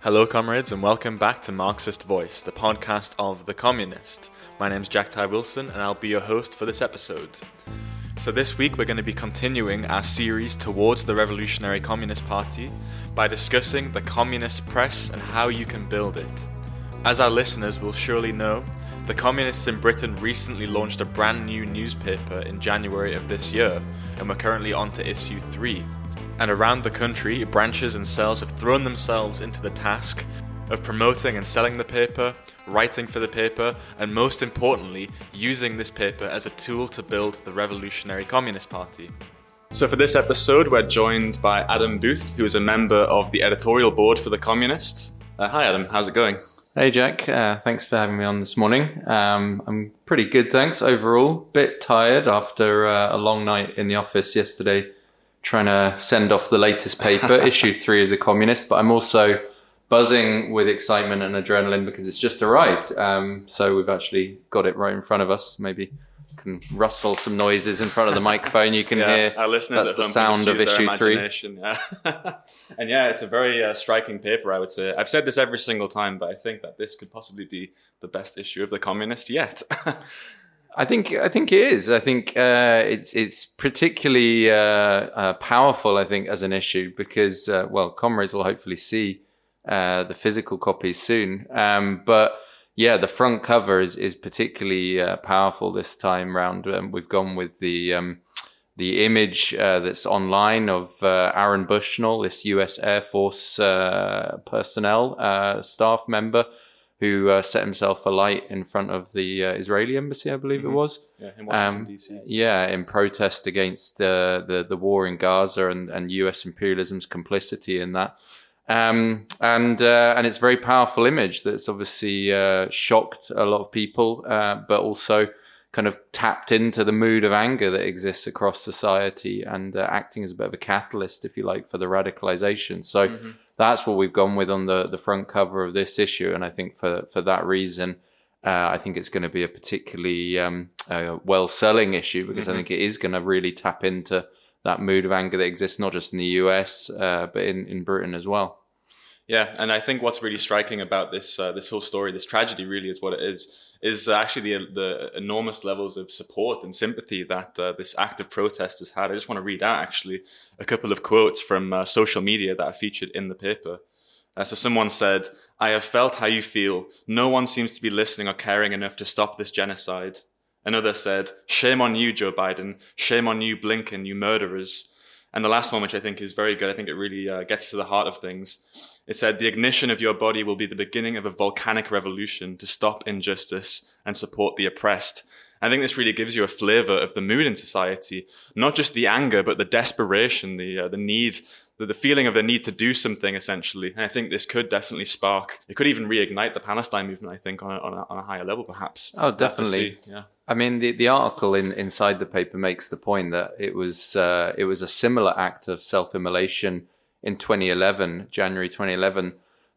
Hello, comrades, and welcome back to Marxist Voice, the podcast of The Communist. My name's Jack Ty Wilson, and I'll be your host for this episode. So, this week we're going to be continuing our series towards the Revolutionary Communist Party by discussing the communist press and how you can build it. As our listeners will surely know, the communists in Britain recently launched a brand new newspaper in January of this year, and we're currently on to issue 3 and around the country, branches and cells have thrown themselves into the task of promoting and selling the paper, writing for the paper, and most importantly, using this paper as a tool to build the Revolutionary Communist Party. So, for this episode, we're joined by Adam Booth, who is a member of the editorial board for The Communist. Uh, hi, Adam. How's it going? Hey, Jack. Uh, thanks for having me on this morning. Um, I'm pretty good, thanks, overall. Bit tired after uh, a long night in the office yesterday trying to send off the latest paper, issue three of the Communist, but I'm also buzzing with excitement and adrenaline because it's just arrived. Um, so we've actually got it right in front of us. Maybe can rustle some noises in front of the microphone. You can yeah, hear our listeners that's the sound of issue three. Yeah. and yeah, it's a very uh, striking paper. I would say I've said this every single time, but I think that this could possibly be the best issue of the Communist yet. I think I think it is. I think uh, it's it's particularly uh, uh, powerful. I think as an issue because uh, well, comrades will hopefully see uh, the physical copies soon. Um, but yeah, the front cover is is particularly uh, powerful this time round. Um, we've gone with the um, the image that's online of Aaron Bushnell, this U.S. Air Force personnel staff member who uh, set himself alight in front of the uh, Israeli embassy, I believe mm-hmm. it was. Yeah, in Washington um, D.C. Yeah, in protest against the, the the war in Gaza and, and U.S. imperialism's complicity in that. Um, and uh, and it's a very powerful image that's obviously uh, shocked a lot of people, uh, but also kind of tapped into the mood of anger that exists across society and uh, acting as a bit of a catalyst, if you like, for the radicalization. So. Mm-hmm that's what we've gone with on the the front cover of this issue, and I think for for that reason. Uh, I think it's going to be a particularly um, uh, well selling issue because mm-hmm. I think it is going to really tap into that mood of anger that exists not just in the US uh, but in, in Britain as well. Yeah, and I think what's really striking about this uh, this whole story, this tragedy, really is what it is, is actually the the enormous levels of support and sympathy that uh, this act of protest has had. I just want to read out actually a couple of quotes from uh, social media that are featured in the paper. Uh, so someone said, "I have felt how you feel. No one seems to be listening or caring enough to stop this genocide." Another said, "Shame on you, Joe Biden. Shame on you, Blinken. You murderers." And the last one, which I think is very good, I think it really uh, gets to the heart of things. It said, The ignition of your body will be the beginning of a volcanic revolution to stop injustice and support the oppressed. I think this really gives you a flavor of the mood in society, not just the anger, but the desperation, the, uh, the need, the, the feeling of the need to do something essentially. And I think this could definitely spark, it could even reignite the Palestine movement, I think, on a, on a, on a higher level perhaps. Oh, definitely. Yeah. I mean, the, the article in, inside the paper makes the point that it was uh, it was a similar act of self immolation in 2011, January 2011,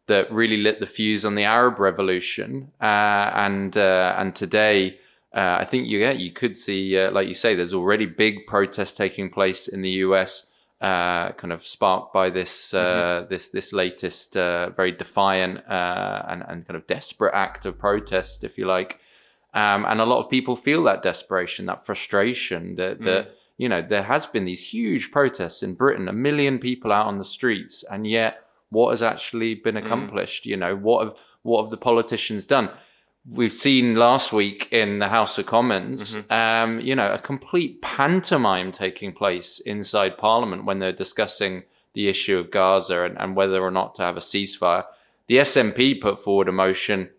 that really lit the fuse on the Arab Revolution. Uh, and uh, and today, uh, I think you yeah, you could see, uh, like you say, there's already big protests taking place in the U.S. Uh, kind of sparked by this mm-hmm. this this latest very defiant and and kind of desperate act of protest, if you like. Um, and a lot of people feel that desperation, that frustration, that, mm. that you know, there has been these huge protests in Britain, a million people out on the streets, and yet what has actually been mm. accomplished? Mm. You know, what have what have the politicians done? We've seen last week in the House of Commons, mm-hmm. um, you know, a complete pantomime taking place inside Parliament when they're discussing the issue of Gaza and, and whether or not to have a ceasefire. The SNP put forward a motion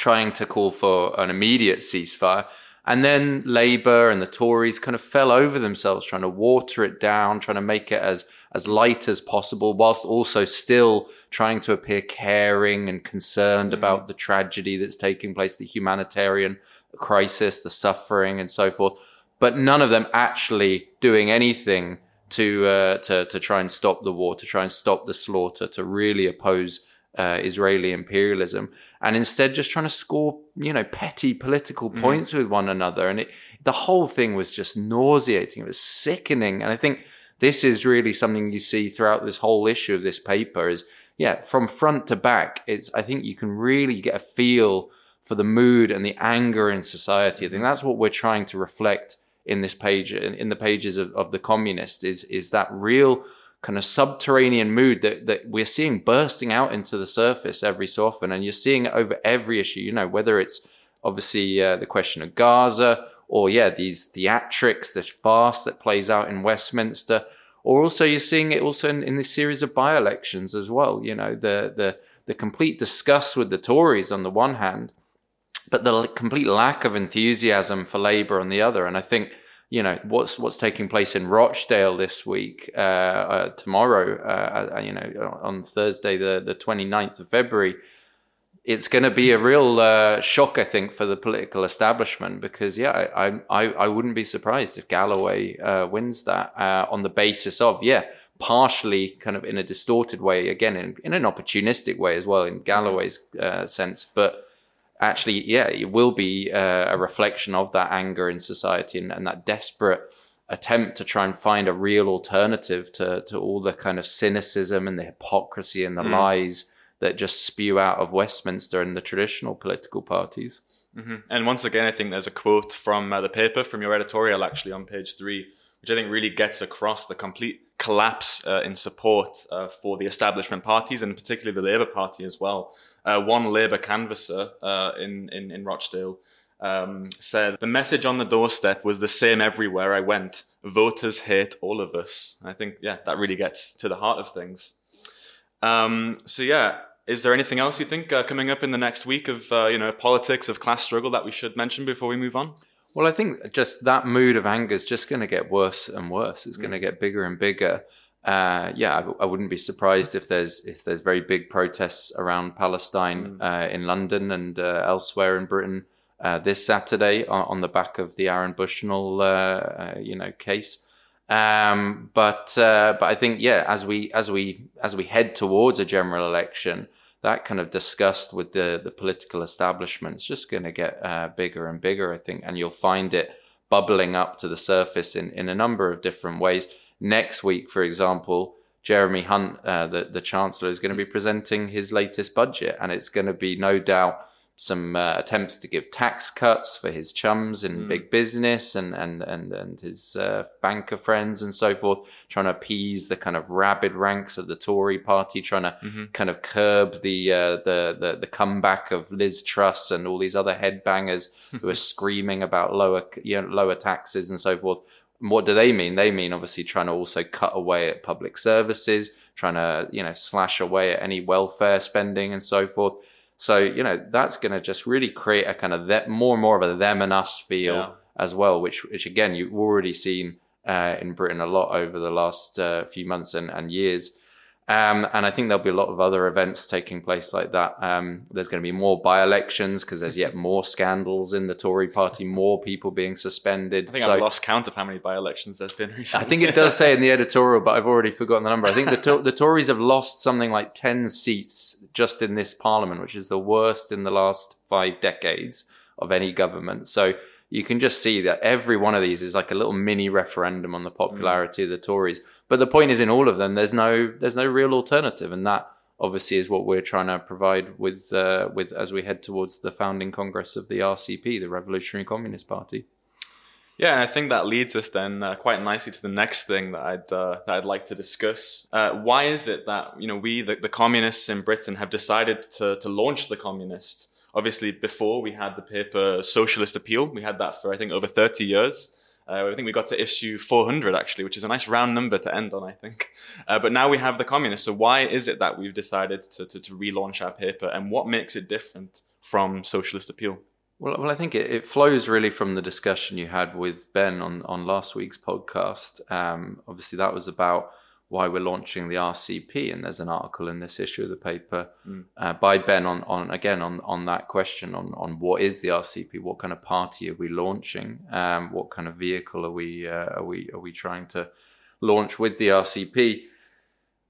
trying to call for an immediate ceasefire. And then Labour and the Tories kind of fell over themselves trying to water it down, trying to make it as, as light as possible, whilst also still trying to appear caring and concerned mm. about the tragedy that's taking place, the humanitarian crisis, the suffering, and so forth. But none of them actually doing anything to uh, to to try and stop the war, to try and stop the slaughter, to really oppose uh, Israeli imperialism, and instead just trying to score, you know, petty political mm-hmm. points mm. with one another. And it, the whole thing was just nauseating. It was sickening. And I think this is really something you see throughout this whole issue of this paper is, yeah, from front to back, it's I think you can really get a feel for the mood and the anger in society. I think that's what we're trying to reflect in this page, in, in the pages of, of the communist, is is that real kind of subterranean mood that, that we're seeing bursting out into the surface every so often. And you're seeing it over every issue, you know, whether it's obviously uh, the question of Gaza or, yeah, these theatrics, this farce that plays out in Westminster, or also you're seeing it also in, in this series of by elections as well. You know, the, the, the complete disgust with the Tories on the one hand, but the complete lack of enthusiasm for Labour on the other. And I think you know what's what's taking place in Rochdale this week, uh, uh, tomorrow, uh, uh you know, on Thursday, the the 29th of February. It's going to be a real uh, shock, I think, for the political establishment because, yeah, I I, I wouldn't be surprised if Galloway uh, wins that on the basis of, yeah, partially kind of in a distorted way, again, in, in an opportunistic way as well, in Galloway's sense, but actually, yeah, it will be uh, a reflection of that anger in society and, and, that desperate attempt to try and find a real alternative to, to all the kind of cynicism and the hypocrisy and the mm. lies that just spew out of Westminster and the traditional political parties. Mm-hmm. And once again, I think there's a quote from uh, the paper, from your editorial actually on page three, which I think really gets across the complete collapse uh, in support uh, for the establishment parties and particularly the Labour Party as well. Uh, one Labour canvasser uh, in, in, in Rochdale um, said, The message on the doorstep was the same everywhere I went. Voters hate all of us. I think, yeah, that really gets to the heart of things. Um, so, yeah, is there anything else you think uh, coming up in the next week of, uh, you know, politics, of class struggle that we should mention before we move on? Well, I think just that mood of anger is just going to get worse and worse. It's mm. going to get bigger and bigger. Uh, yeah, I, I, wouldn't be surprised if there's if there's very big protests around Palestine mm. uh, in London and uh, elsewhere in Britain uh, this Saturday on, on, the back of the Aaron Bushnell uh, uh, you know case. Um, but but I think yeah, as we as we as we head towards a general election, that kind of disgust with the the political establishment is just going to get uh, bigger and bigger, I think, and you'll find it bubbling up to the surface in in a number of different ways. Next week, for example, Jeremy Hunt, uh, the the chancellor, is going to be presenting his latest budget, and it's going to be no doubt some uh, attempts to give tax cuts for his chums in mm. big business and and and and his uh, banker friends and so forth, trying to appease the kind of rabid ranks of the Tory party, trying to mm-hmm. kind of curb the, uh, the the the comeback of Liz Truss and all these other headbangers who are screaming about lower you know, lower taxes and so forth. And what do they mean? They mean obviously trying to also cut away at public services, trying to you know slash away at any welfare spending and so forth so, you know, that's going to just really create a kind of that more and more of a them and us feel yeah. as well, which, which again, you've already seen uh, in Britain a lot over the last uh, few months and, and years. Um, and I think there'll be a lot of other events taking place like that. Um, there's going to be more by elections because there's yet more scandals in the Tory party, more people being suspended. I think so, I've lost count of how many by elections there's been recently. I think it does say in the editorial, but I've already forgotten the number. I think the, to- the Tories have lost something like 10 seats just in this parliament, which is the worst in the last five decades of any government. So you can just see that every one of these is like a little mini referendum on the popularity mm. of the Tories. But the point is, in all of them, there's no there's no real alternative, and that obviously is what we're trying to provide with uh, with as we head towards the founding congress of the RCP, the Revolutionary Communist Party. Yeah, and I think that leads us then uh, quite nicely to the next thing that I'd uh, that I'd like to discuss. Uh, why is it that you know we the, the communists in Britain have decided to to launch the communists? Obviously, before we had the paper Socialist Appeal, we had that for I think over 30 years. Uh, I think we got to issue 400 actually, which is a nice round number to end on, I think. Uh, but now we have the communists. So why is it that we've decided to, to, to relaunch our paper and what makes it different from Socialist Appeal? Well, well, I think it, it, flows really from the discussion you had with Ben on, on last week's podcast. Um, obviously, that was about why we're launching the RCP, and there's an article in this issue of the paper mm. uh, by Ben on, on again on, on that question on, on what is the RCP, what kind of party are we launching, um, what kind of vehicle are we uh, are we are we trying to launch with the RCP,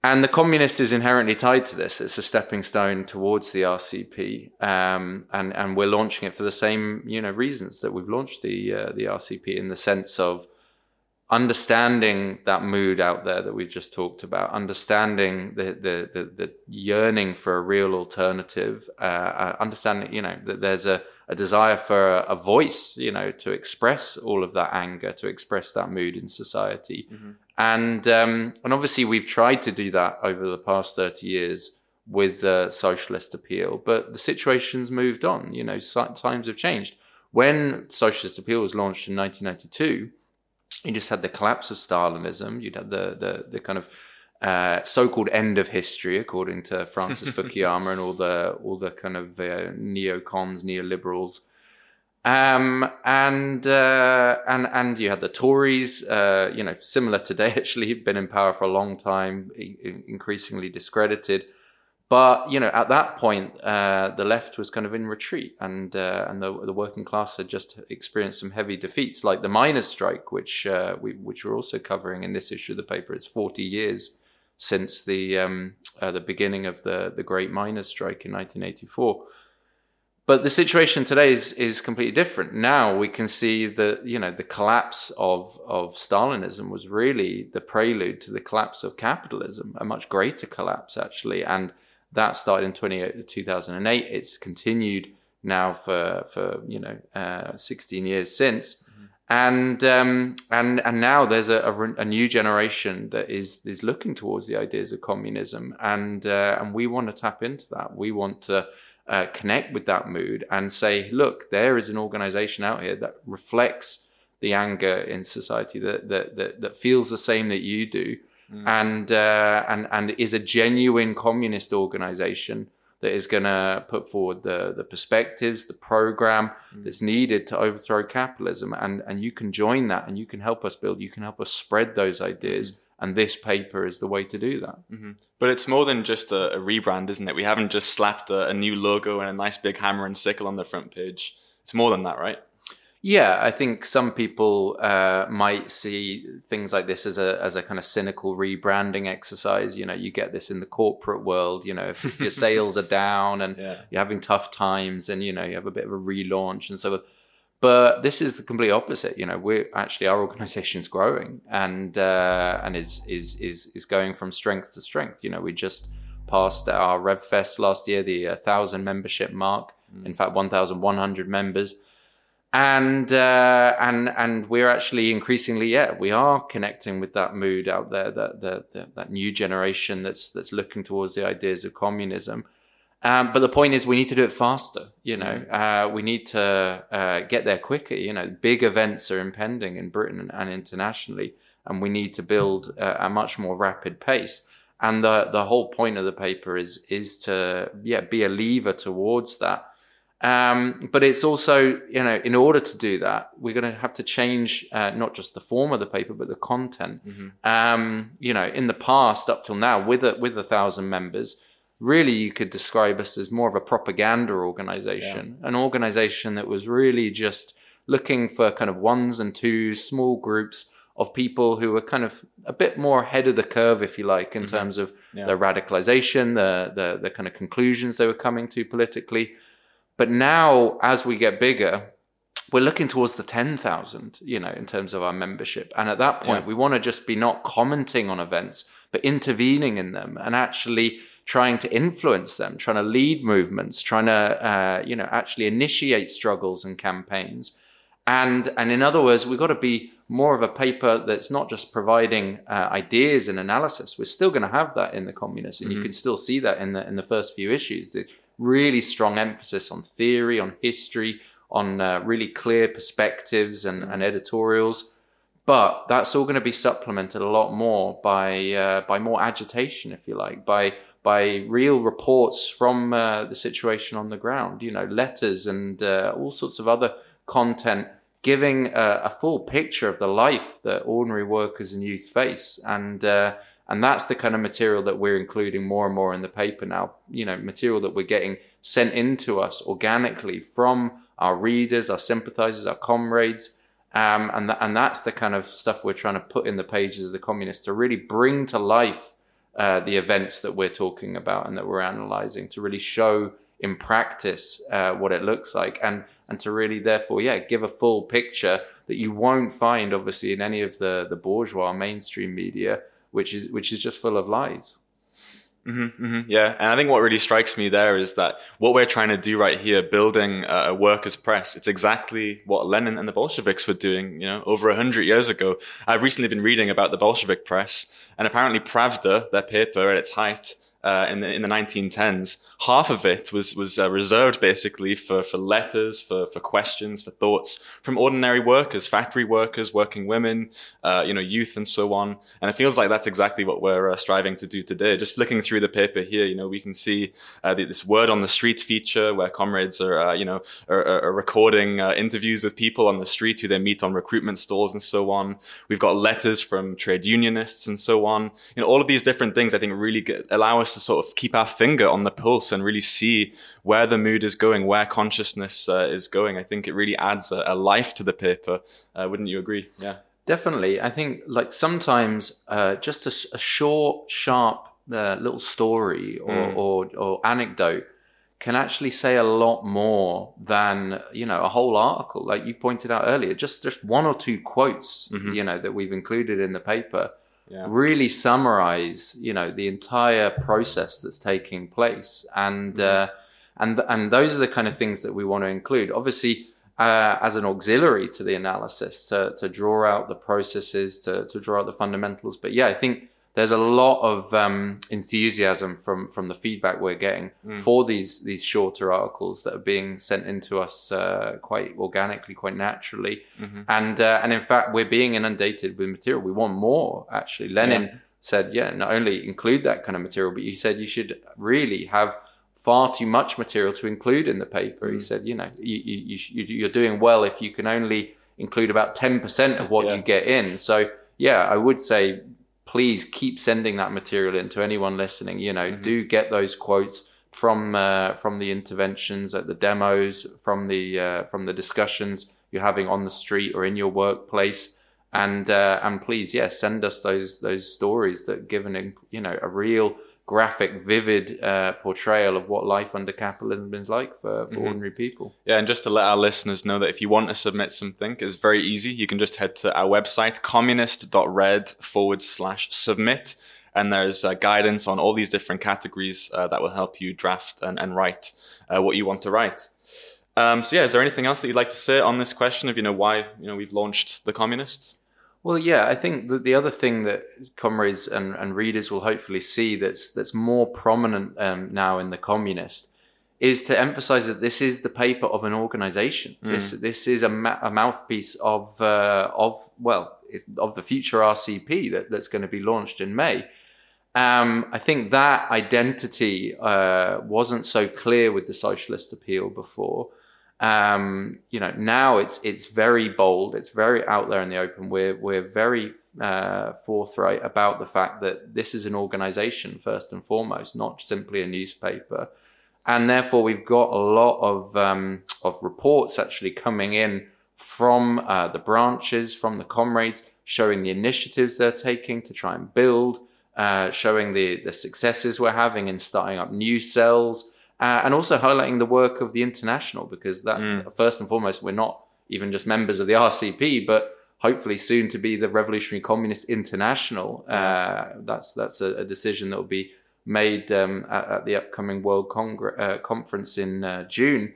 and the communist is inherently tied to this. It's a stepping stone towards the RCP, um, and and we're launching it for the same you know reasons that we've launched the uh, the RCP in the sense of understanding that mood out there that we just talked about, understanding the the the, the yearning for a real alternative, uh, uh, understanding you know that there's a, a desire for a, a, voice, you know, to express all of that anger, to express that mood in society, mm-hmm. and um, and obviously we've tried to do that over the past thirty years with the socialist appeal, but the situation's moved on. You know, times have changed. When socialist appeal was launched in 1992 you just had the collapse of Stalinism. You'd had the the, the kind of uh, so-called end of history, according to Francis Fukuyama and all the all the kind of uh, neocons, neoliberals. Um, and uh, and and you had the Tories, uh, you know, similar today. Actually, been in power for a long time, increasingly discredited. But you know, at that point, uh, the left was kind of in retreat, and uh, and the, the working class had just experienced some heavy defeats, like the miners' strike, which uh, we which we're also covering in this issue of the paper. It's forty years since the um, uh, the beginning of the the Great Miners' Strike in 1984. But the situation today is is completely different. Now we can see that you know the collapse of of Stalinism was really the prelude to the collapse of capitalism, a much greater collapse actually, and that started in 20, 2008. It's continued now for for you know uh, 16 years since. Mm-hmm. And um, and and now there's a, a, a, new generation that is is looking towards the ideas of communism, and uh, and we want to tap into that. We want to uh, connect with that mood and say, look, there is an organization out here that reflects the anger in society that that that, that feels the same that you do, mm. and uh, and and is a genuine communist organization that is going to put forward the the perspectives, the program mm. that's needed to overthrow capitalism, and and you can join that, and you can help us build, you can help us spread those ideas. Mm. And this paper is the way to do that. Mm-hmm. But it's more than just a, a, rebrand, isn't it? We haven't just slapped a, a new logo and a nice big hammer and sickle on the front page. It's more than that, right? Yeah, I think some people uh, might see things like this as a as a kind of cynical rebranding exercise. You know, you get this in the corporate world. You know, if, if your sales are down and yeah. you're having tough times, and you know you have a bit of a relaunch and so. But this is the complete opposite. You know, we're actually our organization is growing and uh, and is is is is going from strength to strength. You know, we just passed our RevFest last year, the uh, thousand membership mark. Mm. In fact, one thousand one hundred members and uh, and and we're actually increasingly yeah we are connecting with that mood out there that that that new generation that's that's looking towards the ideas of communism. Um, but the point is we need to do it faster you know? Mm. uh, we need to uh, get there quicker you know? Big events are impending in britain and internationally and we need to build a, a much more rapid pace. And the the whole point of the paper is is to yeah be a lever towards that um, but it's also, you know, in order to do that, we're going to have to change uh, not just the form of the paper, but the content. Mm-hmm. Um, you know, in the past, up till now, with a, with a thousand members, really you could describe us as more of a propaganda organization, yeah. an organization that was really just looking for kind of ones and twos, small groups of people who were kind of a bit more ahead of the curve, if you like, in mm-hmm. terms of yeah. their radicalization, the, the the kind of conclusions they were coming to politically but now, as we get bigger, we're looking towards the 10,000, you know, in terms of our membership. And at that point, yeah. we want to just be not commenting on events, but intervening in them and actually trying to influence them, trying to lead movements, trying to, uh, you know, actually initiate struggles and campaigns. And, and in other words, we've got to be more of a paper that's not just providing uh, ideas and analysis. We're still going to have that in the communists, and mm-hmm. you can still see that in the in the first few issues. The really strong emphasis on theory, on history, on uh, really clear perspectives and, and, editorials. But that's all going to be supplemented a lot more by uh, by more agitation, if you like, by by real reports from uh, the situation on the ground. You know, letters and uh, all sorts of other content giving a, a, full picture of the life that ordinary workers and youth face and uh, and that's the kind of material that we're including more and more in the paper now. You know, material that we're getting sent into us organically from our readers, our sympathizers, our comrades. Um, and, th- and that's the kind of stuff we're trying to put in the pages of the communists to really bring to life uh, the events that we're talking about and that we're analyzing to really show in practice uh, what it looks like and and to really therefore yeah give a full picture that you won't find, obviously, in any of the the bourgeois mainstream media, which is which is just full of lies. Mm-hmm, mm-hmm, yeah, and I think what really strikes me there is that what we're trying to do right here, building a, workers' press, it's exactly what Lenin and the Bolsheviks were doing, you know, over a hundred years ago. I've recently been reading about the Bolshevik press, and apparently Pravda, their paper at its height, uh, in the in the 1910s, half of it was was uh, reserved basically for for letters, for for questions, for thoughts from ordinary workers, factory workers, working women, uh, you know, youth, and so on. And it feels like that's exactly what we're uh, striving to do today. Just flicking through the paper here, you know, we can see uh, the, this word on the street feature where comrades are, uh, you know, are, are recording interviews with people on the street who they meet on recruitment stalls and so on. We've got letters from trade unionists and so on. You know, all of these different things I think really get, allow us us to sort of keep our finger on the pulse and really see where the mood is going, where consciousness uh, is going. I think it really adds a, a life to the paper. Uh, wouldn't you agree? Yeah. Definitely. I think like sometimes uh, just a, a, short, sharp uh, little story or, mm. or, or anecdote can actually say a lot more than you know a whole article like you pointed out earlier just just one or two quotes mm-hmm. you know that we've included in the paper yeah. really summarize you know the entire process that's taking place and mm-hmm. uh, and and those are the kind of things that we want to include obviously uh, as an auxiliary to the analysis to, to draw out the processes to, to draw out the fundamentals but yeah i think there's a lot of um, enthusiasm from from the feedback we're getting mm. for these these shorter articles that are being sent into us uh, quite organically, quite naturally, mm-hmm. and uh, and in fact we're being inundated with material. We want more. Actually, Lenin yeah. said, yeah, not only include that kind of material, but he said you should really have far too much material to include in the paper. Mm. He said, you know, you, you, you you're doing well if you can only include about ten percent of what yeah. you get in. So yeah, I would say please keep sending that material in to anyone listening. You know, mm-hmm. do get those quotes from uh, from the interventions at the demos, from the uh, from the discussions you're having on the street or in your workplace, and uh, and please, yeah, send us those those stories that give an you know a real graphic, vivid uh, portrayal of what life under capitalism is like for, for mm-hmm. ordinary people. Yeah, and just to let our listeners know that if you want to submit something, it's very easy. You can just head to our website, communist.red forward slash submit. And there's uh, guidance on all these different categories uh, that will help you draft and, and write uh, what you want to write. Um, so yeah, is there anything else that you'd like to say on this question of you know why you know we've launched the Communist? Well, yeah, I think the, the other thing that comrades and, and readers will hopefully see that's that's more prominent um, now in the communist is to emphasize that this is the paper of an organization. Mm. This this is a, ma- a mouthpiece of uh, of well of the future RCP that, that's going to be launched in May. Um, I think that identity uh, wasn't so clear with the socialist appeal before um, you know, now it's it's very bold. It's very out there in the open. We're we're very uh, forthright about the fact that this is an organization first and foremost, not simply a newspaper, and therefore we've got a lot of um, of reports actually coming in from uh, the branches, from the comrades, showing the initiatives they're taking to try and build, uh, showing the the successes we're having in starting up new cells uh, and also highlighting the work of the international because that mm. first and foremost we're not even just members of the RCP, but hopefully soon to be the Revolutionary Communist International. Uh, that's that's a, a, decision that will be made um, at, at, the upcoming World Congre- uh, Conference in uh, June.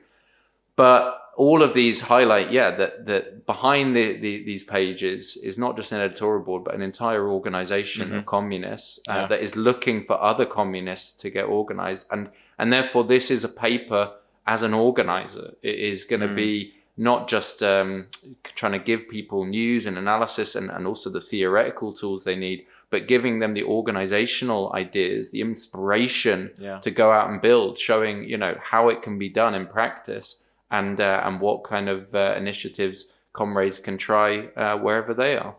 But all of these highlight, yeah, that that behind the, the, these pages is not just an editorial board, but an entire organization mm-hmm. of communists uh, yeah. that is looking for other communists to get organized, and and therefore this is a paper as an organizer. It is going to mm. be not just um, trying to give people news and analysis and, and also the theoretical tools they need, but giving them the organizational ideas, the inspiration yeah. to go out and build, showing you know how it can be done in practice and uh, and what kind of uh, initiatives comrades can try uh, wherever they are.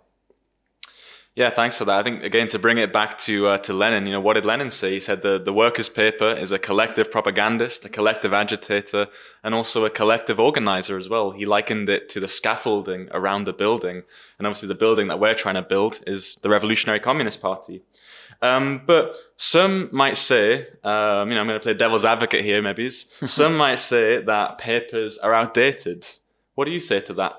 Yeah, thanks for that. I think again to bring it back to uh, to Lenin, you know, what did Lenin say? He said the the workers' paper is a collective propagandist, a collective agitator, and also a collective organizer as well. He likened it to the scaffolding around the building, and obviously the building that we're trying to build is the Revolutionary Communist Party. Um, but some might say, um, you know, I'm going to play devil's advocate here, maybe. some might say that papers are outdated. What do you say to that?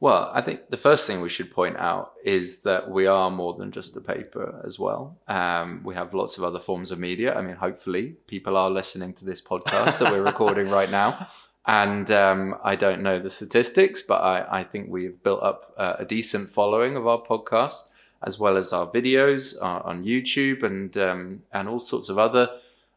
Well, I think the first thing we should point out is that we are more than just a paper as well. Um, we have lots of other forms of media. I mean, hopefully, people are listening to this podcast that we're recording right now. And um, I don't know the statistics, but I, I think we've built up uh, a decent following of our podcast, as well as our videos uh, on YouTube and um, and all sorts of other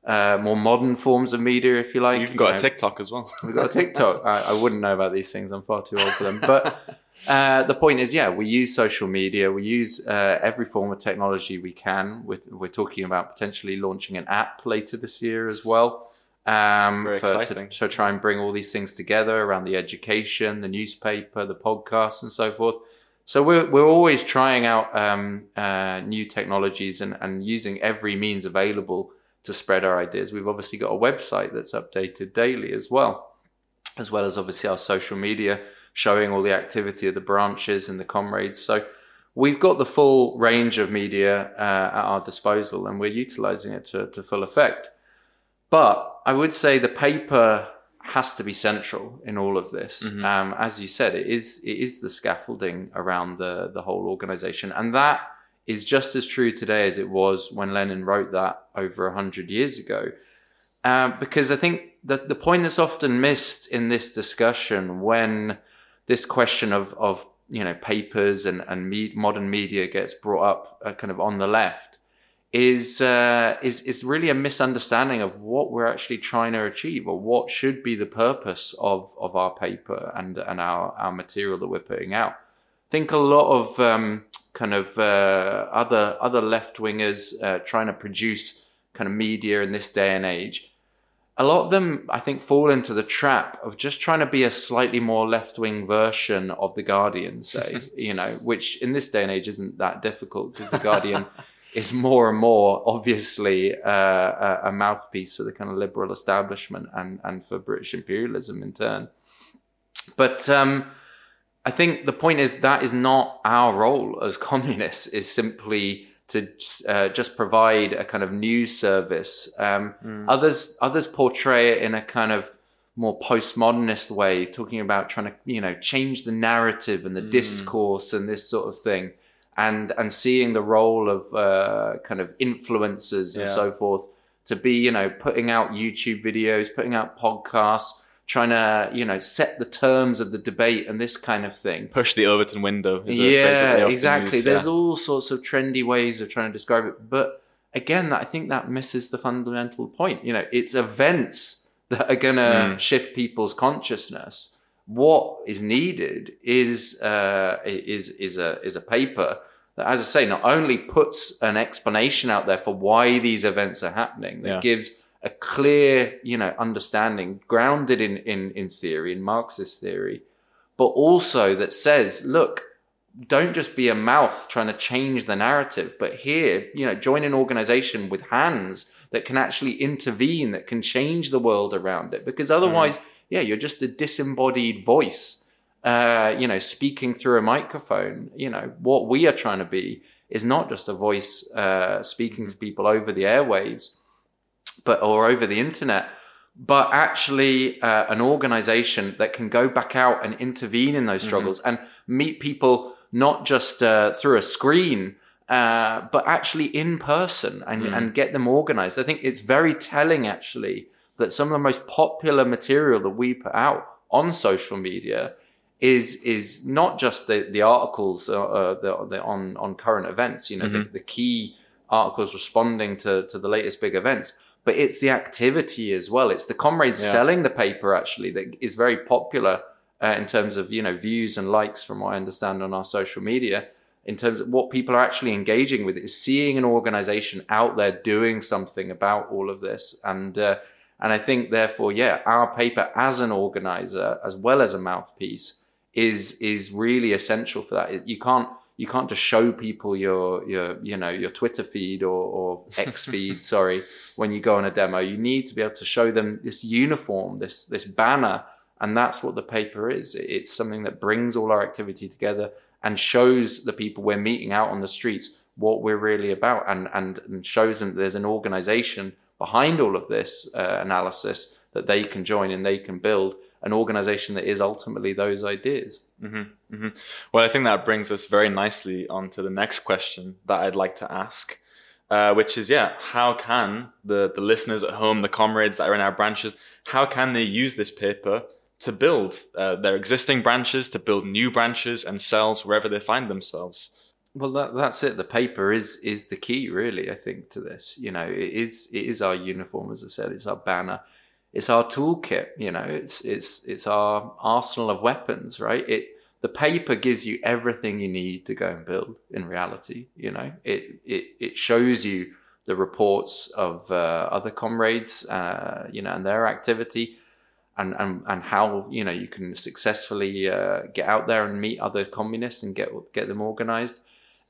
uh, more modern forms of media, if you like. You've got you know, a TikTok as well. We've got a TikTok. I, I, wouldn't know about these things. I'm far too old for them. But uh, the point is, yeah, we use social media. We use uh, every form of technology we can. We're, we're, talking about potentially launching an app later this year as well. Um, Very for, exciting. To, to try and bring all these things together around the education, the newspaper, the podcast, and so forth. So we're we're always trying out um, uh, new technologies and, and using every means available to spread our ideas. We've obviously got a website that's updated daily as well, as well as obviously our social media showing all the activity of the branches and the comrades. So we've got the full range of media uh, at our disposal and we're utilizing it to, to full effect. But I would say the paper has to be central in all of this. Mm-hmm. Um, as you said, it is it is the scaffolding around the the whole organization, and that is just as true today as it was when Lenin wrote that over a hundred years ago. Uh, because I think that the point that's often missed in this discussion when this question of, of you know papers and, and me- modern media gets brought up uh, kind of on the left is uh, is is really a misunderstanding of what we're actually trying to achieve or what should be the purpose of of our paper and and our our material that we're putting out. I think a lot of um, kind of uh, other other left wingers uh, trying to produce kind of media in this day and age. A lot of them, I think, fall into the trap of just trying to be a slightly more left wing version of the Guardian, say, you know, which in this day and age isn't that difficult because the Guardian is more and more obviously uh, a, mouthpiece for the kind of liberal establishment and and for British imperialism in turn. But um, I think the point is that is not our role as communists. Is simply to uh, just provide a kind of news service. Um, mm. Others others portray it in a kind of more postmodernist way, talking about trying to you know change the narrative and the mm. discourse and this sort of thing, and and seeing the role of uh, kind of influencers yeah. and so forth to be you know putting out YouTube videos, putting out podcasts trying to you know set the terms of the debate and this kind of thing push the overton window yeah exactly use, there's yeah. all sorts of trendy ways of trying to describe it but again i think that misses the fundamental point you know it's events that are going to mm. shift people's consciousness what is needed is uh, is is a is a paper that, as I say, not only puts an explanation out there for why these events are happening, that yeah. gives a clear, you know, understanding grounded in, in, in theory, in Marxist theory, but also that says, look, don't just be a mouth trying to change the narrative, but here, you know, join an organization with hands that can actually intervene, that can change the world around it. Because otherwise, mm. yeah, you're just a disembodied voice, uh, you know, speaking through a microphone. You know, what we are trying to be is not just a voice uh, speaking to people over the airwaves but or over the internet, but actually uh, an organization that can go back out and intervene in those mm-hmm. struggles mm-hmm. and meet people not just uh, through a screen, uh, but actually in person and, mm. and get them organized. I think it's very telling actually that some of the most popular material that we put out on social media is is not just the the articles uh, uh the, the, on on current events. You know, mm-hmm. the, the key articles responding to to the latest big events but it's the activity as well. It's the comrades yeah. selling the paper actually that is very popular uh, in terms of you know views and likes from what I understand on our social media. In terms of what people are actually engaging with, is seeing an organization out there doing something about all of this, and uh, and I think therefore, yeah, our paper as an organizer as well as a mouthpiece is is really essential for that. You can't you can't just show people your your you know your Twitter feed or, or X feed, sorry, when you go on a demo. You need to be able to show them this uniform, this this banner, and that's what the paper is. It's something that brings all our activity together and shows the people we're meeting out on the streets what we're really about, and and, and shows them there's an organization behind all of this uh, analysis that they can join and they can build an organization that is ultimately those ideas. Mm-hmm, mm-hmm. Well, I think that brings us very nicely onto the next question that I'd like to ask, uh, which is, yeah, how can the, the listeners at home, the comrades that are in our branches, how can they use this paper to build uh, their existing branches, to build new branches and cells wherever they find themselves? Well, that, that's it. The paper is is the key, really. I think to this, you know, it is it is our uniform, as I said, it's our banner it's our toolkit you know it's it's it's our arsenal of weapons right? It the paper gives you everything you need to go and build in reality you know? It it, it shows you the reports of uh, other comrades uh, you know and their activity and, and and how you know you can successfully uh, get out there and meet other communists and get get them organized.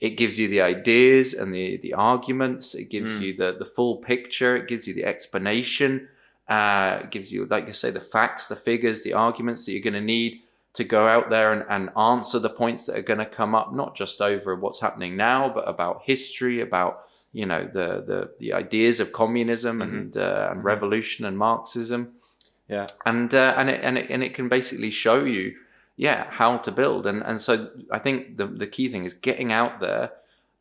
It gives you the ideas and the the arguments. It gives mm. you the the full picture. It gives you the explanation uh, gives you, like I say, the facts, the figures, the arguments that you're going to need to go out there and, and answer the points that are going to come up, not just over what's happening now, but about history, about you know the the, the ideas of communism mm-hmm. and uh, and mm-hmm. revolution and Marxism. Yeah, and uh, and it, and it and it can basically show you, yeah, how to build. And and so I think the the key thing is getting out there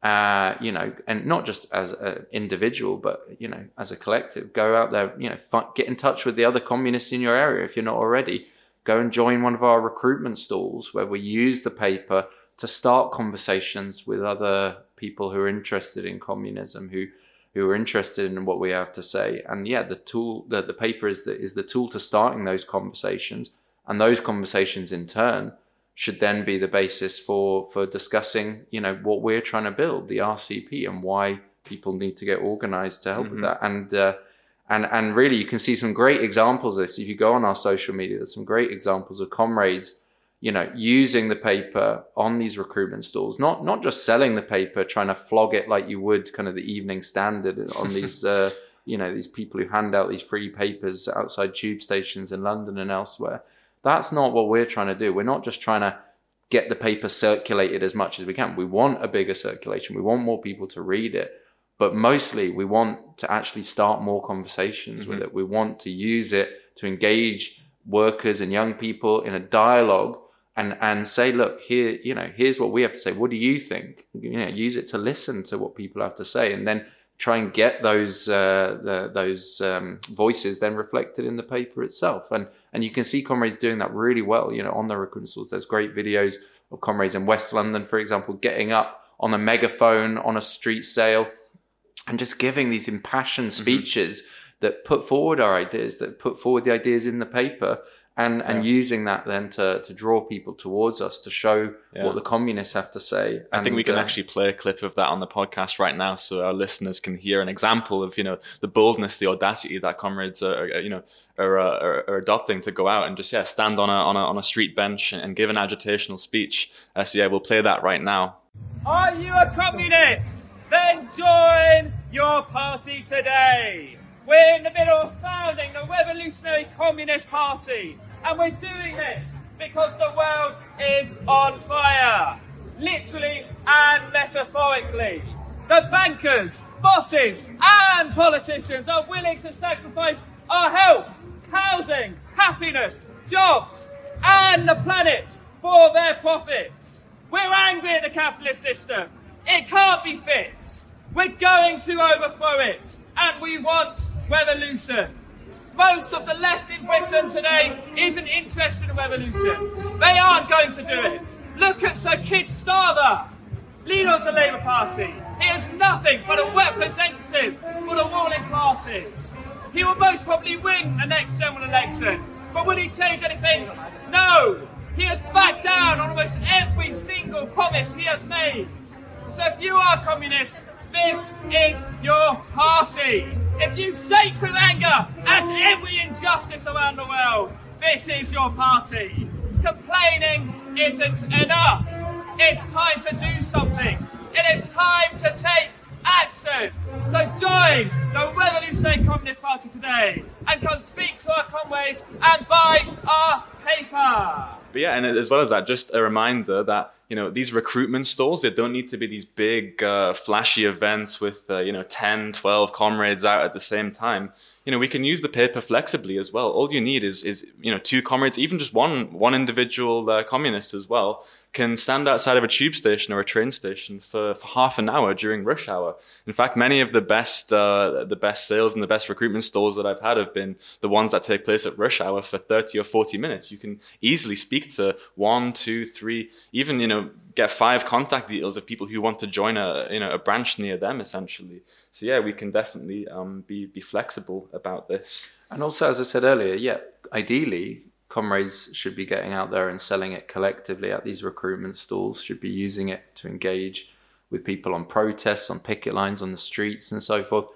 uh, you know, and not just as an individual, but you know, as a collective, go out there, you know, f- get in touch with the other communists in your area if you're not already. Go and join one of our recruitment stalls where we use the paper to start conversations with other people who are interested in communism, who who are interested in what we have to say. And yeah, the tool, the, the paper is the is the tool to starting those conversations, and those conversations in turn should then be the basis for for discussing you know what we're trying to build the RCP and why people need to get organized to help mm-hmm. with that. And uh, and and really you can see some great examples of this. If you go on our social media there's some great examples of comrades you know using the paper on these recruitment stalls. Not not just selling the paper trying to flog it like you would kind of the evening standard on these uh, you know these people who hand out these free papers outside tube stations in London and elsewhere that's not what we're trying to do. We're not just trying to get the paper circulated as much as we can. We want a bigger circulation. We want more people to read it. But mostly we want to actually start more conversations mm-hmm. with it. We want to use it to engage workers and young people in a dialogue and and say, look, here, you know, here's what we have to say. What do you think? You know, use it to listen to what people have to say, and then try and get those uh, the, those um, voices then reflected in the paper itself. And and you can see comrades doing that really well. You know, on the recruitment there's great videos of comrades in West London, for example, getting up on a megaphone on a street sale and just giving these impassioned mm-hmm. speeches mm-hmm. that put forward our ideas, that put forward the ideas in the paper and and yeah. using that then to to draw people towards us to show yeah. what the communists have to say. And, I think we can uh, actually play a clip of that on the podcast right now, so our listeners can hear an example of you know the boldness, the audacity that comrades are, are you know are, uh, are, are adopting to go out and just yeah stand on a on a on a street bench and, give an agitational speech. Uh, so yeah, we'll play that right now. Are you a communist? Then join your party today. We're in the middle of founding the Revolutionary Communist Party, and we're doing this because the world is on fire, literally and metaphorically. The bankers, bosses, and politicians are willing to sacrifice our health, housing, happiness, jobs, and the planet for their profits. We're angry at the capitalist system. It can't be fixed. We're going to overthrow it, and we want revolution. Most of the left in Britain today isn't interested in revolution. They aren't going to do it. Look at Sir Keir Starmer, leader of the Labour Party. He is nothing but a representative for the ruling classes. He will most probably win the next general election. But will he change anything? No! He has backed down on almost every single promise he has made. So if you are communist, this is your party. If you shake with anger at every injustice around the world, this is your party. Complaining isn't enough. It's time to do something. It is time to take action. So join the Revolutionary Communist Party today and come speak to our comrades and buy our paper. But yeah, and as well as that, just a reminder that you know these recruitment stalls they don't need to be these big uh, flashy events with uh, you know 10 12 comrades out at the same time you know we can use the paper flexibly as well all you need is is you know two comrades even just one one individual uh, communist as well can stand outside of a tube station or a train station for, for half an hour during rush hour. In fact, many of the best uh, the best sales and the best recruitment stalls that I've had have been the ones that take place at rush hour for 30 or 40 minutes. You can easily speak to one, two, three, even you know get five contact details of people who want to join a you know a branch near them essentially. So yeah, we can definitely um, be be flexible about this. And also, as I said earlier, yeah, ideally comrades should be getting out there and selling it collectively at these recruitment stalls, should be using it to engage with people on protests, on picket lines, on the streets, and so forth.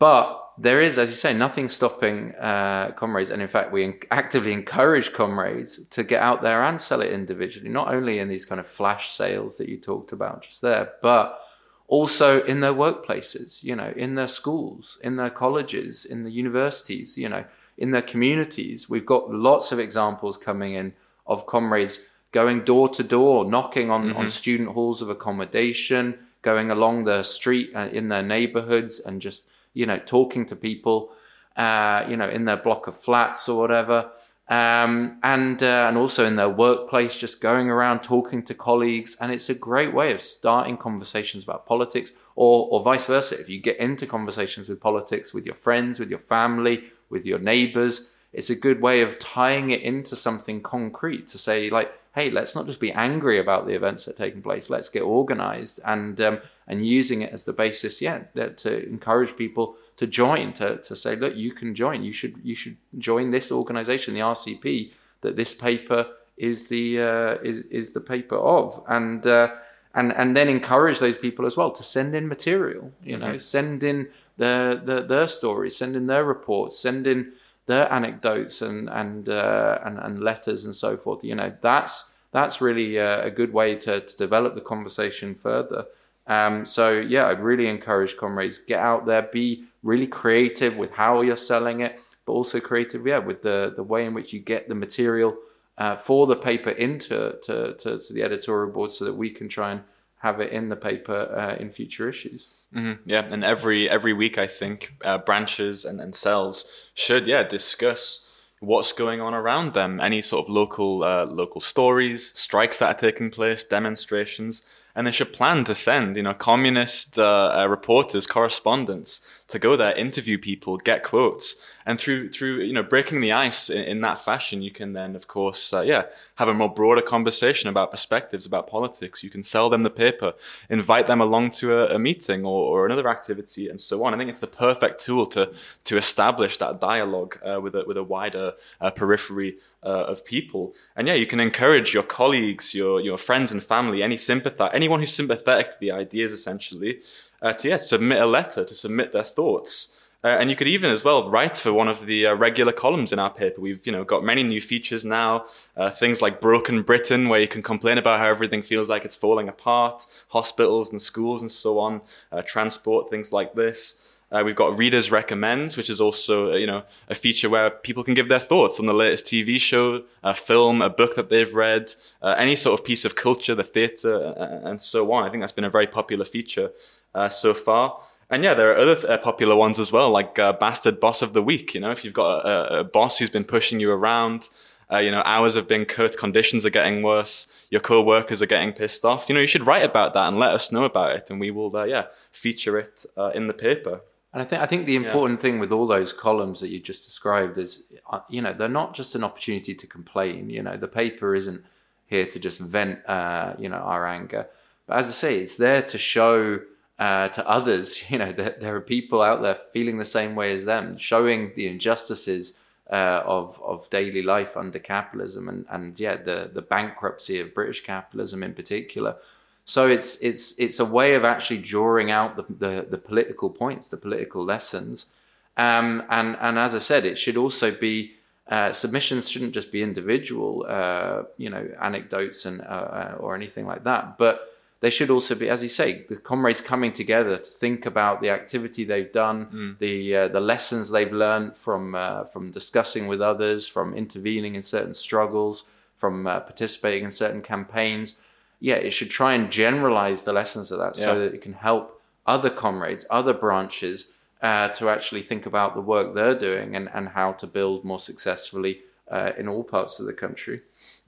But there is, as you say, nothing stopping uh, comrades, and in fact, we actively encourage comrades to get out there and sell it individually, not only in these kind of flash sales that you talked about just there, but also in their workplaces, you know, in their schools, in their colleges, in the universities, you know, in their communities. We've got lots of examples coming in of comrades going door to door, knocking on, mm-hmm. on student halls of accommodation, going along the street uh, in their neighborhoods and just, you know, talking to people, uh, you know, in their block of flats or whatever. Um, and uh, and also in their workplace, just going around talking to colleagues, and it's a great way of starting conversations about politics, or or vice versa. If you get into conversations with politics with your friends, with your family, with your neighbors. It's a good way of tying it into something concrete to say, like, hey, let's not just be angry about the events that are taking place. Let's get organized and um, and using it as the basis, yeah, to encourage people to join. To, to say, look, you can join. You should you should join this organization, the RCP, that this paper is the uh, is is the paper of, and uh, and and then encourage those people as well to send in material. You know, mm-hmm. send in their, their, their stories, send in their reports, send in their anecdotes and and, uh, and and letters and so forth. You know, that's that's really a, a good way to, to develop the conversation further. Um, so yeah, I'd really encourage comrades get out there, be really creative with how you're selling it, but also creative, yeah, with the the way in which you get the material uh, for the paper into to, to, to the editorial board, so that we can try and have it in the paper uh, in future issues. Mm-hmm. Yeah, and every every week I think uh, branches and, and cells should yeah discuss what's going on around them, any sort of local uh, local stories, strikes that are taking place, demonstrations, and they should plan to send, you know, communist uh, uh, reporters, correspondents to go there, interview people, get quotes, and through through you know breaking the ice in, in that fashion, you can then, of course, uh, yeah, have a more broader conversation about perspectives about politics. You can sell them the paper, invite them along to a, a meeting or, or another activity, and so on. I think it's the perfect tool to to establish that dialogue uh, with a with a wider uh, periphery uh, of people. And yeah, you can encourage your colleagues, your your friends and family, any sympathizer, anyone who's sympathetic to the ideas, essentially, uh, to yeah, submit a letter, to submit their thoughts. Uh, and you could even as well write for one of the uh, regular columns in our paper. We've you know got many new features now, uh, things like Broken Britain, where you can complain about how everything feels like it's falling apart, hospitals and schools and so on, uh, transport, things like this. Uh, we've got Readers Recommends, which is also uh, you know a feature where people can give their thoughts on the latest TV show, a film, a book that they've read, any sort of piece of culture, the theatre, and so on. I think that's been a very popular feature so far. And yeah, there are other uh, popular ones as well, like Bastard Boss of the Week. You know, if you've got a, a boss who's been pushing you around, uh, you know, hours have been cut, conditions are getting worse, your co-workers are getting pissed off. You know, you should write about that and let us know about it, and we will, uh, yeah, feature it uh, in the paper. And I think I think the important yeah. thing with all those columns that you just described is, uh, you know, they're not just an opportunity to complain. You know, the paper isn't here to just vent, uh, you know, our anger. But as I say, it's there to show uh, to others, you know, that there are people out there feeling the same way as them, showing the injustices uh, of of daily life under capitalism and and yeah, the the bankruptcy of British capitalism in particular. So it's it's it's a way of actually drawing out the the, the political points, the political lessons, um, and and as I said, it should also be uh, submissions shouldn't just be individual, uh, you know, anecdotes and uh, uh or anything like that, but they should also be, as you say, the comrades coming together to think about the activity they've done, mm. the uh, the lessons they've learned from uh, from discussing with others, from intervening in certain struggles, from participating in certain campaigns yeah, it should try and generalize the lessons of that yeah. so that it can help other comrades, other branches uh, to actually think about the work they're doing and, and how to build more successfully uh, in all parts of the country.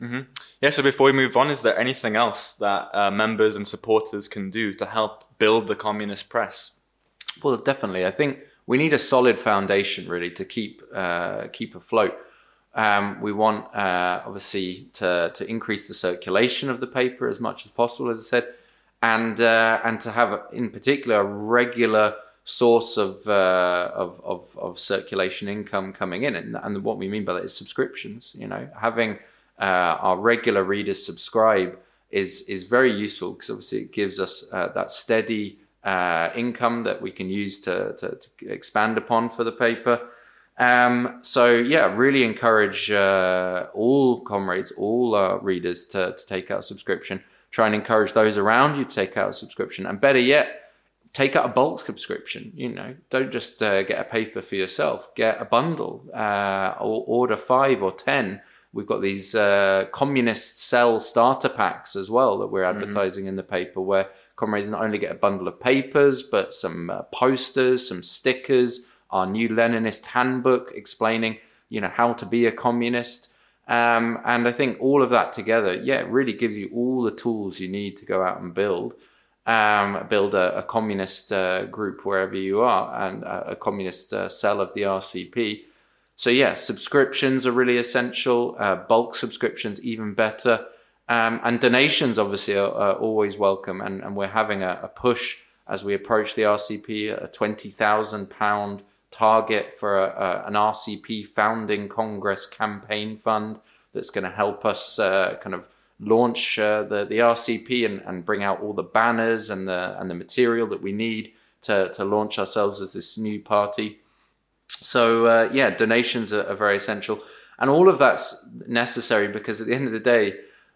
Mm-hmm. Yeah, so before we move on, is there anything else that uh, members and supporters can do to help build the communist press? Well, definitely. I think we need a solid foundation really to keep uh, keep afloat. Um, we want uh, obviously to to increase the circulation of the paper as much as possible, as I said, and uh, and to have in particular a regular source of, uh, of, of of circulation income coming in, and, and what we mean by that is subscriptions. You know, having uh, our regular readers subscribe is is very useful because obviously it gives us uh, that steady uh, income that we can use to, to, to expand upon for the paper. Um, so yeah, really encourage uh, all comrades, all uh, readers to, to take out a subscription. Try and encourage those around you to take out a subscription, and better yet, take out a bulk subscription. You know, don't just uh, get a paper for yourself. Get a bundle, uh, or order five or ten. We've got these uh, communist cell starter packs as well that we're mm-hmm. advertising mm-hmm. in the paper, where comrades not only get a bundle of papers, but some uh, posters, some stickers, our new Leninist handbook explaining, you know, how to be a communist. Um, and I think all of that together, yeah, it really gives you all the tools you need to go out and build, um, build a, a communist uh, group wherever you are, and a, a communist uh, cell of the RCP. So yeah, subscriptions are really essential. Uh, bulk subscriptions even better. Um, and donations obviously are, are always welcome, and, and we're having a, a, push as we approach the RCP, a twenty thousand pound target for a, a, an RCP founding Congress campaign fund that's going to help us uh, kind of launch uh, the the RCP and, and bring out all the banners and the and the material that we need to to launch ourselves as this new party. So uh, yeah, donations are, are very essential, and all of that's necessary because at the end of the day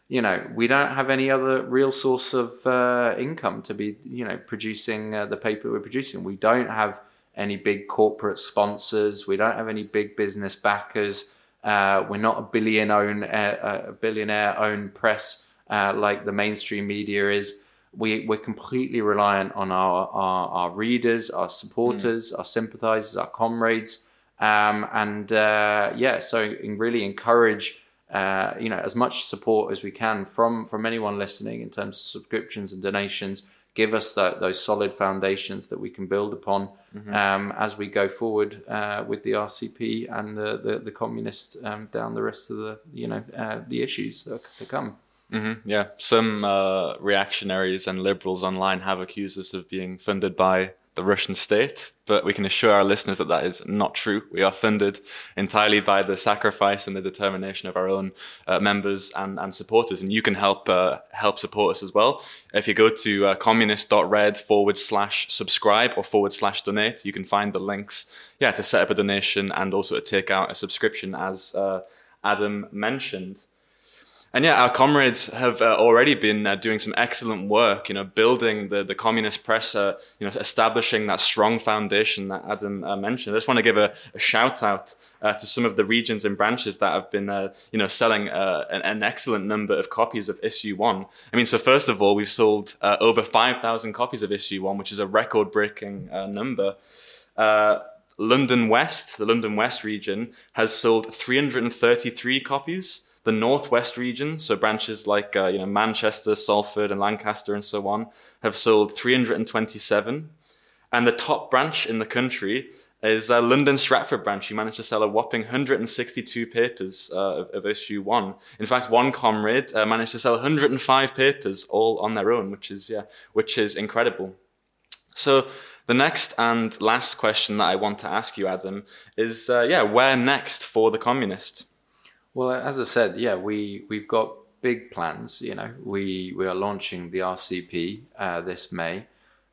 you know, we don't have any other real source of uh, income to be, you know, producing uh, the paper we're producing. We don't have any big corporate sponsors. We don't have any big business backers. Uh, we're not a billion own, uh, a billionaire owned press uh, like the mainstream media is. We, we're completely reliant on our, our, our readers, our supporters, mm. our sympathizers, our comrades. Um, and uh, yeah, so really encourage uh, you know as much support as we can from from anyone listening in terms of subscriptions and donations give us that, those solid foundations that we can build upon mm-hmm. um, as we go forward uh, with the RCP and the the, the communists um, down the rest of the you know uh, the issues to come. Mm-hmm. Yeah, some uh, reactionaries and liberals online have accused us of being funded by the Russian state, but we can assure our listeners that that is not true. We are funded entirely by the sacrifice and the determination of our own uh, members and, and supporters, and you can help uh, help support us as well. If you go to uh, communist.red forward slash subscribe or forward slash donate, you can find the links, yeah, to set up a donation and also to take out a subscription, as uh, Adam mentioned. And yeah, our comrades have uh, already been uh, doing some excellent work, you know, building the, the communist press, uh, you know, establishing that strong foundation that Adam uh, mentioned. I just want to give a, a shout out uh, to some of the regions and branches that have been, uh, you know, selling an, an, excellent number of copies of issue one. I mean, so first of all, we've sold over 5,000 copies of issue one, which is a record breaking number. London West, the London West region, has sold 333 copies the northwest region, so branches like uh, you know Manchester, Salford, and Lancaster, and so on, have sold 327. And the top branch in the country is uh, London Stratford branch. You managed to sell a whopping 162 papers uh, of, of, issue one. In fact, one comrade uh, managed to sell 105 papers all on their own, which is yeah, which is incredible. So the next and last question that I want to ask you, Adam, is uh, yeah, where next for the communist? Well, as I said, yeah, we we've got big plans. You know, we we are launching the RCP uh, this May,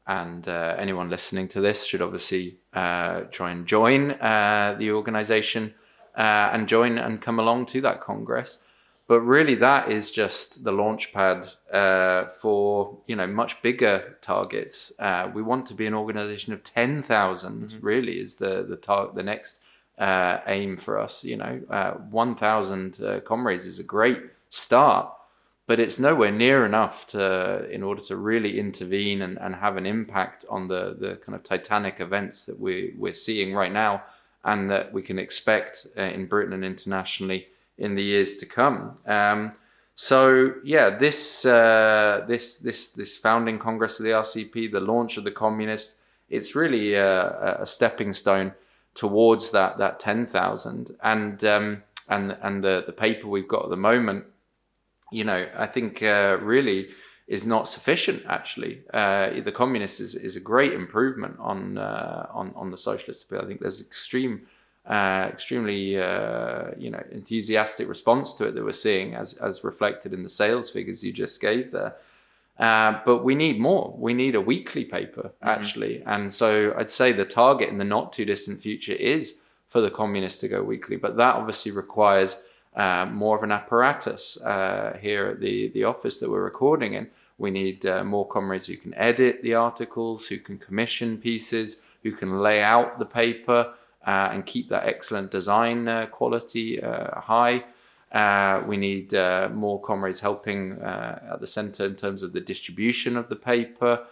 and uh, anyone listening to this should obviously uh, try and join uh, the organisation uh, and join and come along to that congress. But really, that is just the launch pad uh, for you know much bigger targets. we want to be an organisation of ten thousand. mm mm-hmm. Really, is the the tar- the next uh, aim for us. You know, uh, 1,000 uh, comrades is a great start, but it's nowhere near enough to in order to really intervene and, and have an impact on the the kind of titanic events that we we're seeing right now and that we can expect uh, in Britain and internationally in the years to come. Um, so yeah, this uh, this this this founding congress of the RCP, the launch of the communist, it's really a, a stepping stone towards that that ten thousand and um, and and the the paper we've got at the moment you know, I think uh, really is not sufficient. Actually, uh, the communist is, is a great improvement on uh, on on the Socialist Appeal. I think there's extreme. Uh, extremely, uh, you know, enthusiastic response to it that we're seeing, as as reflected in the sales figures you just gave there. Uh, but we need more. We need a weekly paper, mm-hmm. actually. Mm-hmm. And so I'd say the target in the not too distant future is for the communists to go weekly. But that obviously requires uh, more of an apparatus uh, here at the, the office that we're recording in. We need uh, more comrades who can edit the articles, who can commission pieces, who can lay out the paper uh, and keep that excellent design uh, quality uh, we need more comrades helping at the center in terms of the distribution of the paper,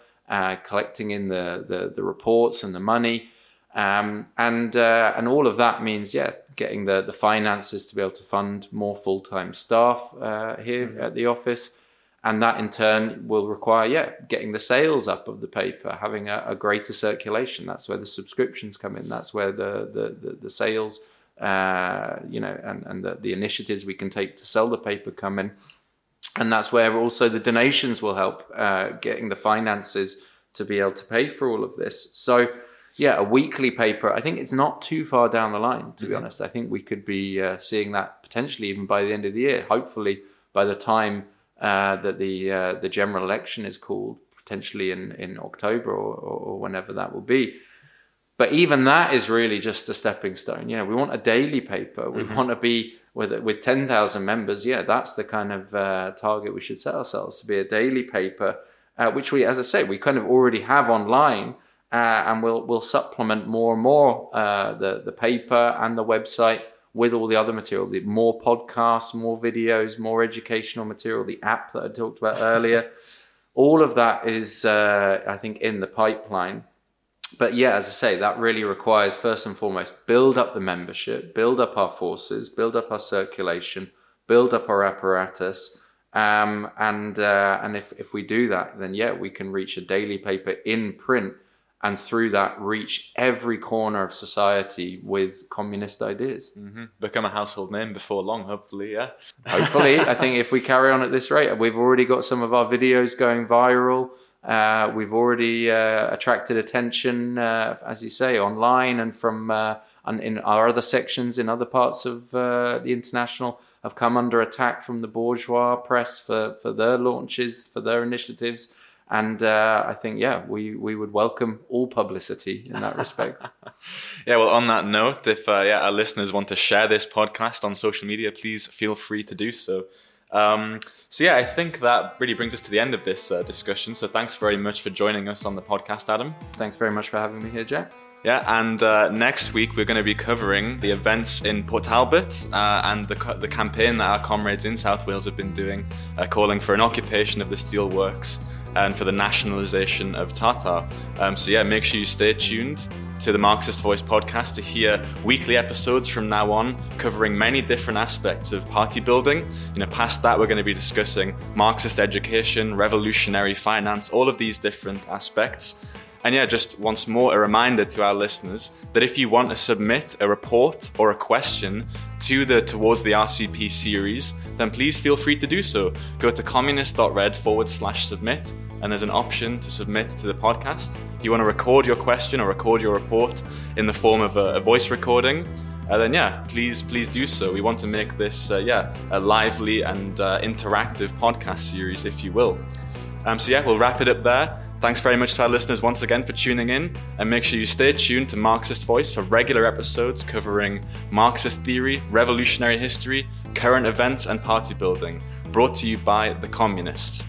collecting in the, the, the reports and the money. Um, and uh, and all of that means, yeah, getting the, the finances to be able to fund more full time staff uh, here mm-hmm. at the office, and that in turn will require, yeah, getting the sales up of the paper, having a, a greater circulation. That's where the subscriptions come in. That's where the the the, the sales, uh, you know, and and the, the initiatives we can take to sell the paper come in, and that's where also the donations will help uh, getting the finances to be able to pay for all of this. So yeah, a weekly paper. I think it's not too far down the line, to mm-hmm. be honest. I think we could be uh, seeing that potentially even by the end of the year. Hopefully, by the time uh, that the uh, the general election is called, potentially in in October or, or, or, whenever that will be. But even that is really just a stepping stone. You know, we want a daily paper. We mm-hmm. want to be with with ten thousand members. Yeah, that's the kind of uh, target we should set ourselves to be a daily paper, uh, which we, as I say, we kind of already have online uh, and we'll we'll supplement more and more uh, the the paper and the website with all the other material, the more podcasts, more videos, more educational material, the app that I talked about earlier. all of that is, uh, I think, in the pipeline. But yeah, as I say, that really requires first and foremost build up the membership, build up our forces, build up our circulation, build up our apparatus. Um, and uh, and if, if we do that, then yeah, we can reach a daily paper in print and through that reach every corner of society with communist ideas. Mm-hmm. Become a household name before long, hopefully, yeah. hopefully, I think if we carry on at this rate, we've already got some of our videos going viral. Uh, we've already uh, attracted attention, uh, as you say, online and from uh, and in our other sections in other parts of uh, the international have come under attack from the bourgeois press for, for their launches, for their initiatives. And uh, I think, yeah, we, we would welcome all publicity in that respect. yeah, well, on that note, if yeah, our listeners want to share this podcast on social media, please feel free to do so. Um, so, yeah, I think that really brings us to the end of this uh, discussion. So, thanks very much for joining us on the podcast, Adam. Thanks very much for having me here, Jack. Yeah, and uh, next week we're going to be covering the events in Port Talbot uh, and the, the campaign that our comrades in South Wales have been doing, uh, calling for an occupation of the steelworks and for the nationalisation of Tata. Um, so yeah, make sure you stay tuned to the Marxist Voice podcast to hear weekly episodes from now on covering many different aspects of party building. You know, past that, we're going to be discussing Marxist education, revolutionary finance, all of these different aspects. And yeah, just once more, a reminder to our listeners that if you want to submit a report or a question to the Towards the RCP series, then please feel free to do so. Go to communist.red forward slash submit, and there's an option to submit to the podcast. If you want to record your question or record your report in the form of a, a voice recording, uh, then yeah, please please do so. We want to make this uh, yeah a lively and uh, interactive podcast series, if you will. Um, so yeah, we'll wrap it up there. Thanks very much to our listeners once again for tuning in, and make sure you stay tuned to Marxist Voice for regular episodes covering Marxist theory, revolutionary history, current events, and party building, brought to you by The Communists.